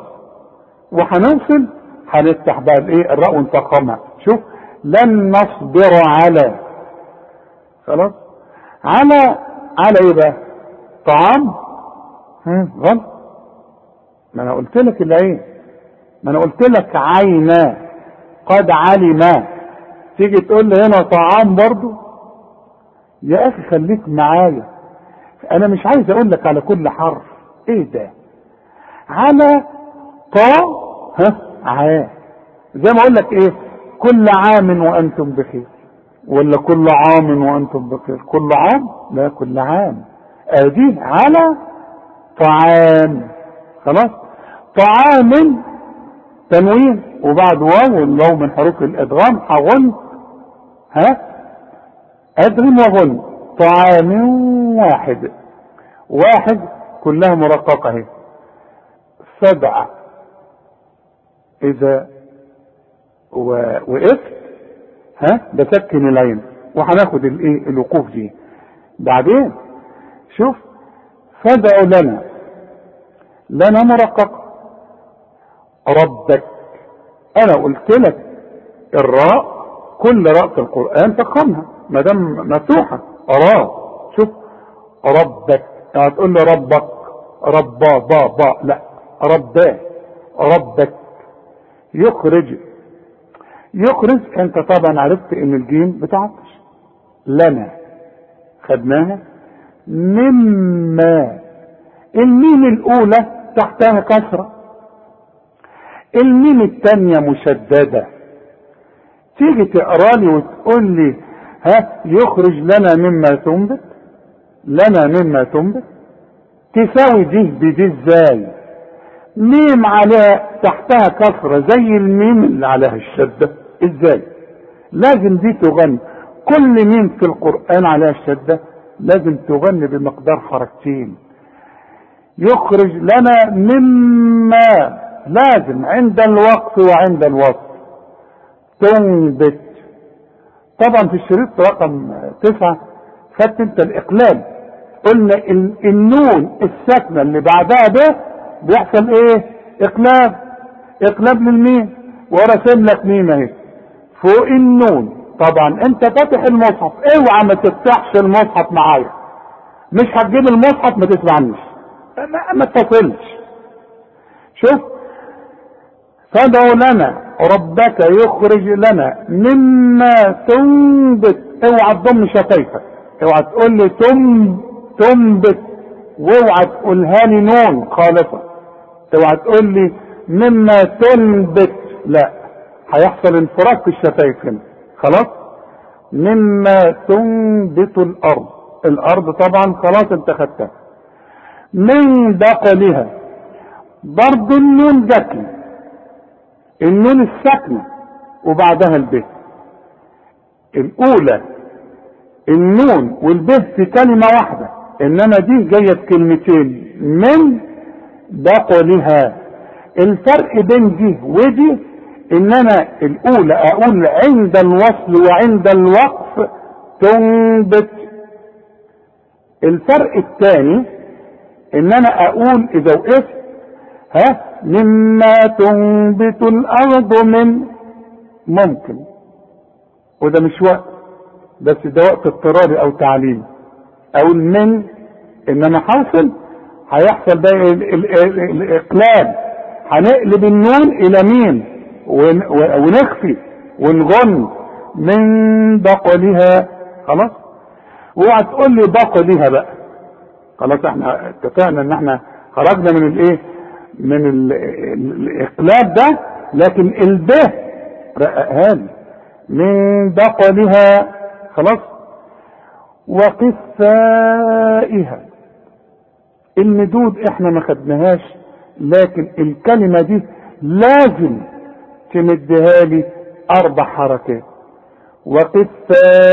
وهنوصل. هنفتح بقى الإيه؟ الراء ونفخمها. شوف. لن نصبر على. خلاص؟ على على إيه بقى؟ طعام؟ غلط. ما أنا قلت لك العين ما أنا قلت لك عينا قد علما تيجي تقول لي هنا طعام برضو؟ يا أخي خليك معايا. أنا مش عايز أقول لك على كل حرف. إيه ده؟ على طا ها عا زي ما أقول لك إيه؟ كل عام وأنتم بخير. ولا كل عام وأنتم بخير. كل عام؟ لا كل عام. ادي على طعام. خلاص؟ طعام تنوين. وبعد واو والواو من حروف الادغام هغن ها؟ أدغم وغن طعام واحد. واحد كلها مرققة اهي سبعة. إذا وقفت ها؟ بسكن العين. وهناخد الايه الوقوف دي. بعدين شوف فادعوا لنا. لنا مرقق. ربك. أنا قلت لك الراء كل راء في القرآن تفخمها ما دام مفتوحة. راء شوف ربك. يعني تقول لي ربك. ربا با با. لا رباه. ربك. يخرج يخرج انت طبعا عرفت إن الجيم بتعطش. احنا خدناها. مما الميم الأولى تحتها كسرة. الميم الثانية مشددة. تيجي تقرا لي وتقول لي ها يخرج لنا مما تنبت؟ لنا مما تنبت؟ تساوي دي بدي إزاي؟ ميم عليها تحتها كسرة زي الميم اللي عليها الشدة. إزاي؟ لازم دي تغني. كل ميم في القرآن عليها الشدة لازم تغني بمقدار حركتين يخرج لنا مما لازم عند الوقف وعند الوصف. تنبت. طبعا في الشريط رقم تسعة خدت انت الإقلال. قلنا النون الساكنة اللي بعدها ده بيحصل إيه؟ إقلاب. إقلاب للميم ورسم لك ميم أهي. فوق النون. طبعا أنت فاتح المصحف. اوعى ما تفتحش المصحف معايا؟ مش هتجيب المصحف ما تسمعنيش ما, ما اتصلش. شوف. فادعوا لنا. ربك يخرج لنا مما تنبت. اوعى تضم شفايفك. اوعى تقول لي تنبت. وأوعى تقولها لي نون خالصه اوعى تقول لي مما تنبت. لا. هيحصل انفراج في الشفايف هنا خلاص؟ مما تنبت الأرض. الأرض طبعا خلاص انت خدتها. من بقلها برضه النون جاتلي النون الساكنة وبعدها الب الأولى النون والب في كلمة واحدة. إنما دي جاية في كلمتين. من بقلها الفرق بين دي ودي إن أنا الأولى أقول عند الوصل وعند الوقف تنبت. الفرق الثاني إن أنا أقول إذا وقفت ها مما تنبت الأرض من ممكن. وده مش وقت بس ده وقت اضطراري أو تعليم أو من ان أنا حاصل هيحصل ده الاقلاب هنقلب النون إلى مين ونخفي ونغن من بقلها. خلاص؟ اوعى تقول لي بقلها بقى. خلاص إحنا اتفقنا ان إحنا خرجنا من الايه؟ من الاقلاب ده لكن البه رققها لي. من بقلها. خلاص؟ وقفائها المدود إحنا ما خدناهاش لكن الكلمة دي لازم تمدها لي أربع حركات.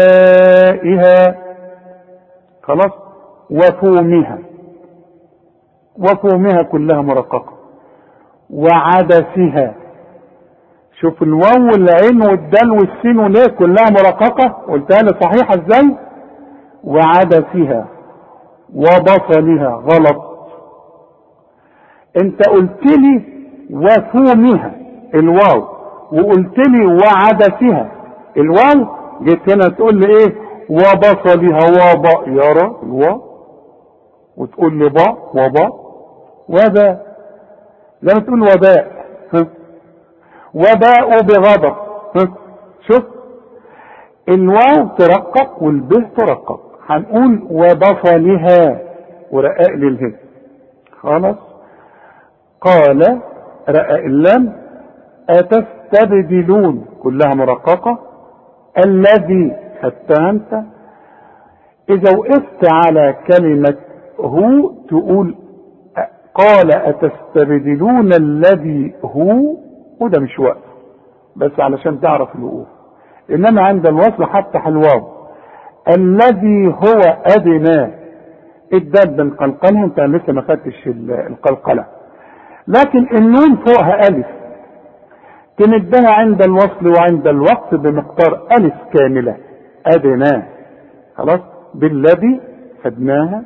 وقفائها خلاص؟ وفومها. وفومها كلها مرققة. وعدسها. شوف الواو والعين والدال والسين وليه كلها مرققة. قلتها لي صحيحة إزاي؟ وعدسها. وبصلها. غلط. انت قلت لي وفومها. الواو وقلت لي وعدسها الواو جيت هنا تقول لي إيه؟ وبصلها وبا يرى الواو. وتقول لي با وبا وباء زي ما تقول وباء وباء بغضب. شوف. الواو ترقق والبه ترقق. هنقول وبصلها ورقاء للهي خلاص. قال رقاء اللام أتستبدلون كلها مرققة الذي خدتها انت إذا وقفت على كلمة هو تقول قال أتستبدلون الذي هو وده مش وقت بس علشان تعرف الوقوف. إنما عند الوصل حتى الواو الذي هو أدنى. الدال بنقلقلها انت لسه ما خدتش القلقلة. لكن النون فوقها ألف. تمدها عند الوصل وعند الوقت بمقدار ألف كاملة. أدنى. خلاص؟ بالذي خدناها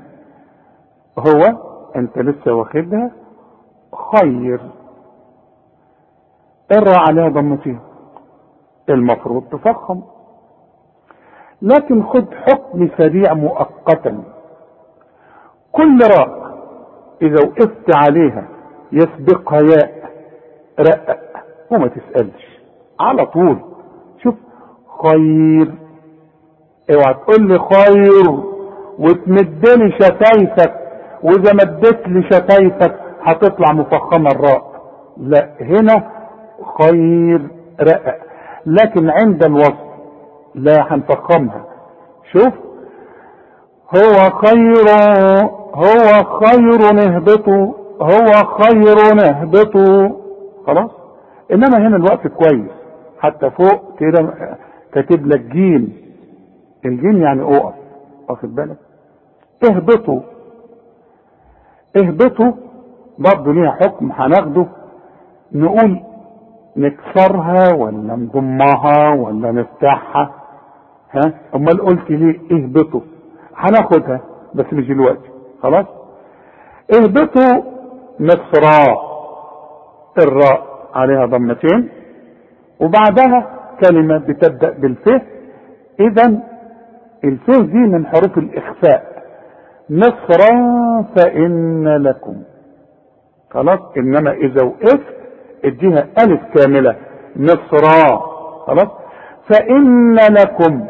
هو أنت لسه واخدها خير. الراء عليها ضمتين المفروض تفخم. لكن خد حكم سريع مؤقتا. كل راء إذا وقفت عليها يسبقها ياء رقق وما تسألش. على طول. شوف خير. اوعى تقول لي خير. وتمدلي شفايفك وإذا مدت لي شفايفك هتطلع مفخمة الراء لا هنا خير رقق لكن عند الوصف لا هنفخمها. شوف هو خير هو خير نهبطوا هو خير نهبطوا خلاص؟ إنما هنا الوقت كويس. حتى فوق كده كاتب لك جيم. الجيم يعني أقف. واخد بالك؟ اهبطوا. اهبطوا. برضه ليها حكم هناخده. نقول نكسرها ولا نضمها ولا نفتحها. ها؟ أمال قلت ليه اهبطوا؟ هناخدها بس مش دلوقتي. خلاص؟ اهبطوا مصرا الراء. عليها ضمتين وبعدها كلمة بتبدأ بالف اذا الف دي من حروف الإخفاء. مصرا فإن لكم. خلاص؟ إنما إذا وقفت اديها ألف كاملة. مصرا خلاص؟ فإن لكم.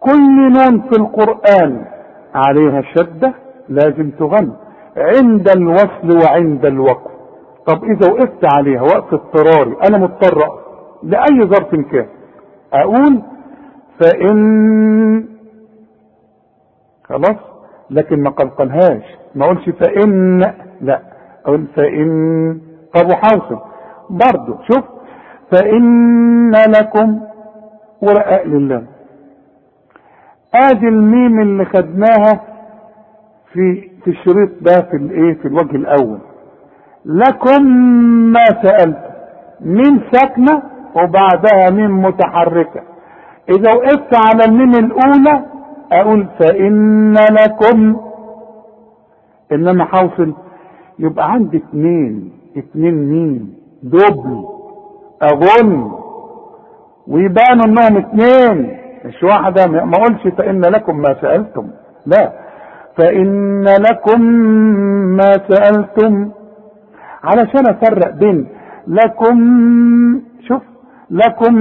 كل نون في القرآن عليها شدة لازم تغن. عند الوصل وعند الوقف. طب إذا وقفت عليها وقف اضطراري أنا مضطر لأي ظرف كان. أقول فإن خلاص لكن ما قلقلهاش ما أقولش فإن لا. أقول فإن. طب وحاصل. برضه شوف فإن لكم ورقاء لله. آدي الميم اللي خدناها في في الشريط ده في الإيه؟ في الوجه الأول. لكم ما سألت. ميم ساكنة وبعدها ميم متحركة. إذا وقفت على الميم الأولى أقول فإن لكم. إنما حوصل يبقى عندي اتنين اتنين ميم دبل اظن ويبانوا إنهم اتنين. مش واحدة. ما اقولش فإن لكم ما سألتم. لا. فإن لكم ما سألتم. علشان أفرق بين لكم شوف لكم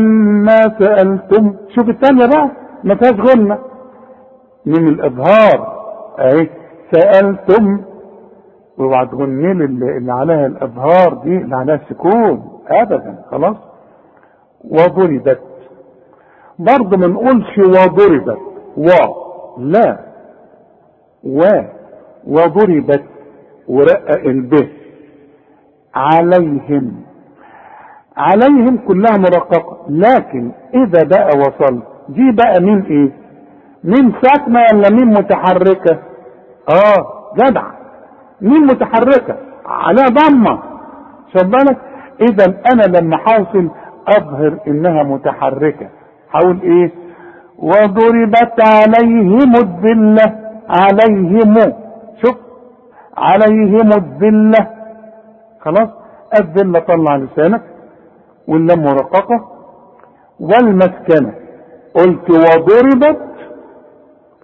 ما سألتم. شوف الثانية بقى ما فيهاش غنة من الإظهار أهي سألتم. واوعى تغني لي اللي عليها الإظهار دي اللي عليها السكون أبدا خلاص. وضربت. برضه ما نقولش وضربت. و لا. و وضربت. ورقق البه عليهم. عليهم كلها مرققة لكن إذا بقى وصل دي بقى مين إيه؟ مين ساكنة ولا مين متحركة؟ آه جدع. مين متحركة؟ على ضمة. شوف بالك؟ اذا أنا لما حاصل أظهر إنها متحركة. حاول إيه؟ وضربت عليهم الذلة. عليهم. شوف. عليهم الذلة. خلاص الذلة طلع لسانك واللام مرققة والمسكنة. قلت وضربت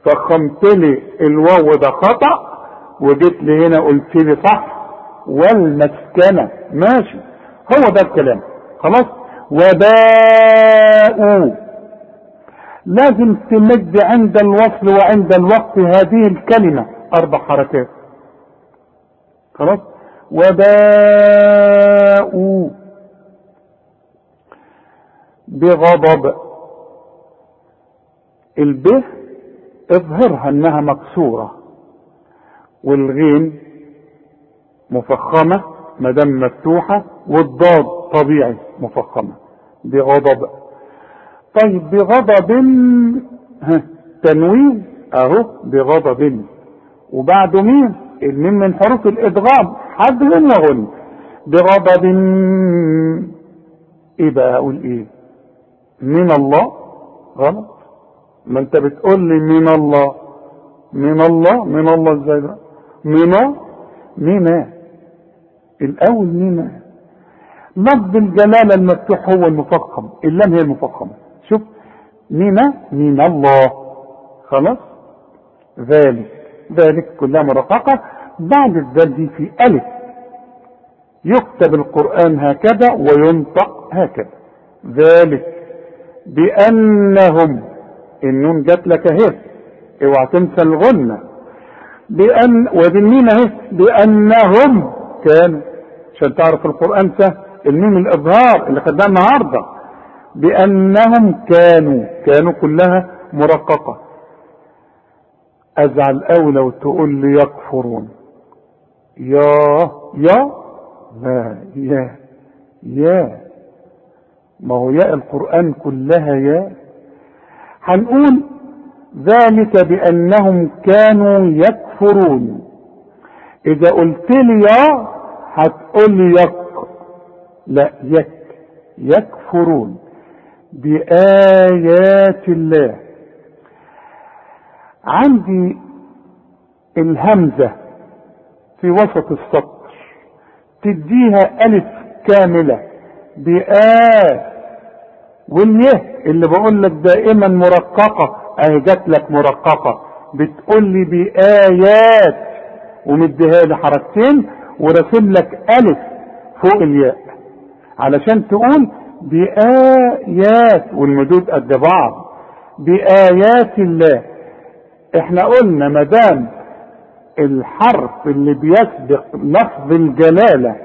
فخمت لي الواو ده خطأ وجيت لي هنا قلت لي صح والمسكنة. ماشي هو ده الكلام. خلاص وباءوا لازم تمد عند الوصل وعند الوقف هذه الكلمة. أربع حركات. خلاص؟ وباءوا بغضب. الب اظهرها انها مكسورة والغين مفخمة مدام مفتوحة والضاد طبيعي مفخمة. بغضب. طيب بغضب تنوين أهو بغضب. وبعده مين؟ الميم من حروف الادغام حذف وغن بغضب إيه بقى أقول إيه من الله؟ غلط. ما أنت بتقول لي من الله. من الله؟ من الله إزاي بقى؟ من من الأول من. لفظ الجلالة المفتوح هو المفخم اللام هي المفخمة. شوف من من الله. خلاص؟ ذلك. ذلك كلها مرققة بعد دي في ألف. يكتب القرآن هكذا وينطق هكذا. ذلك بأنهم النون جات لك اهي اوعى تنسى الغنة. بأن وبالميم اهي بأنهم كانوا عشان تعرف القرآن سهل الميم الإظهار اللي خدناه النهارده. بأنهم كانوا كانوا كلها مرققة. أزعل أوي لو تقول لي يكفرون. يا يا لا يا يا. ما هو ياء القرآن كلها يا. هنقول ذلك بأنهم كانوا يكفرون. إذا قلت لي يا هتقول يك. لا يك يكفرون بآيات الله. عندي الهمزة. في وسط السطر. تديها ألف كاملة بآ. واليه اللي بقول لك دائما مرققة. أهي جات لك مرققة. بتقول لي بآيات. ومديها لي حركتين وراسم لك ألف فوق الياء. علشان تقول بآيات. والمدود قد بعض. بآيات الله. إحنا قلنا ما دام الحرف اللي بيسبق لفظ الجلالة.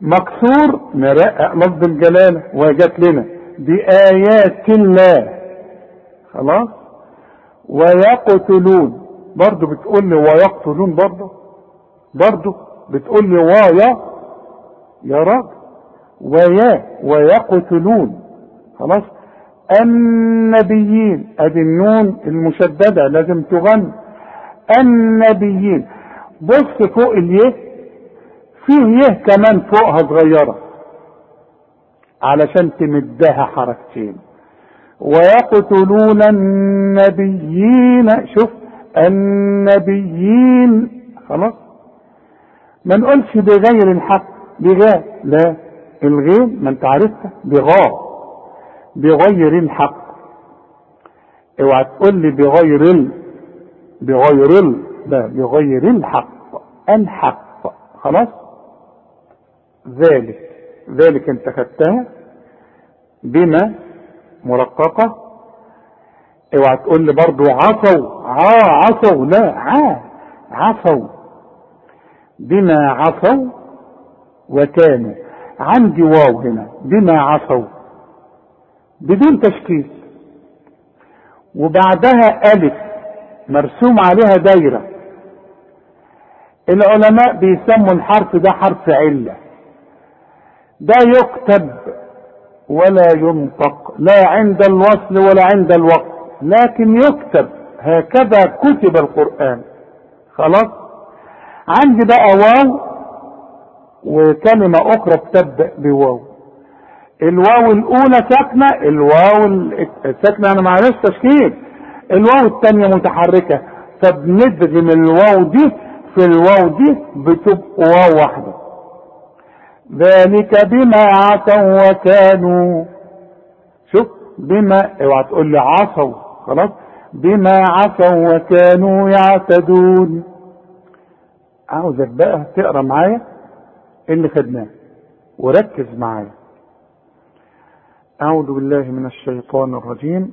مكسور نرقق لفظ الجلالة وجات لنا بآيات الله. خلاص؟ ويقتلون. برضو بتقول لي ويقتلون برضو؟ برضو بتقول لي ويا يا راجل ويا ويقتلون. خلاص؟ النبيين أدي النون المشددة لازم تغن النبيين. بص فوق اليه فيه يه كمان فوقها صغيرة؟ علشان تمدها حركتين. ويقتلون النبيين شوف النبيين خلاص؟ ما نقولش بغير الحق بغاء لا الغين ما انت عرفتها بغاء بغير الحق. اوعى تقول لي بغير بغير ال بغير الحق. الحق. خلاص؟ ذلك ذلك انت خدتها بما مرققة اوعى تقول لي برضو عصوا عا عصوا لا عا عصوا بما عصوا وكانوا عندي واو هنا. بما عصوا بدون تشكيل وبعدها ألف. مرسوم عليها دايرة. العلماء بيسموا الحرف ده حرف علة. ده يكتب ولا ينطق لا عند الوصل ولا عند الوقت لكن يكتب هكذا كتب القرآن. خلاص؟ عندي بقى واو وكلمة أخرى بتبدأ بواو. الواو الأولى ساكنة الواو الساكنة أنا معلش تشكيل. الواو الثانية متحركة. فبندغم الواو دي في الواو دي بتبقى واو واحدة. ذلك بما عصوا وكانوا. شوف بما اوعى تقول لي عصوا. خلاص. بما عصوا وكانوا يعتدون. عاوزك بقى تقرأ معايا اللي خدناه. وركز معايا. أعوذ بالله من الشيطان الرجيم.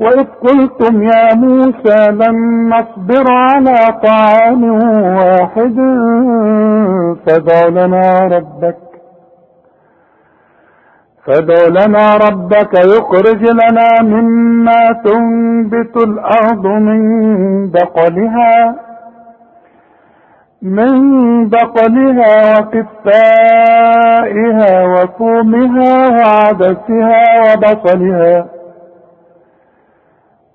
وإذ قلتم يا موسى لن نصبر على طعام واحد فادع لنا ربك فادع لنا ربك يخرج لنا مما تنبت الأرض من بقلها من بقلها وقفائها وفومها وعدسها وبصلها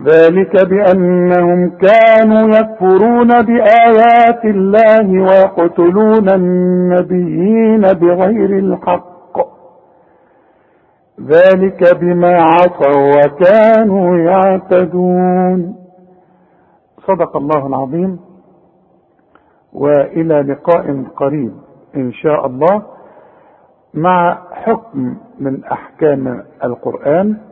ذلك بأنهم كانوا يكفرون بآيات الله ويقتلون النبيين بغير الحق. ذلك بما عصوا وكانوا يعتدون. صدق الله العظيم. وإلى لقاء قريب إن شاء الله مع حكم من أحكام القرآن.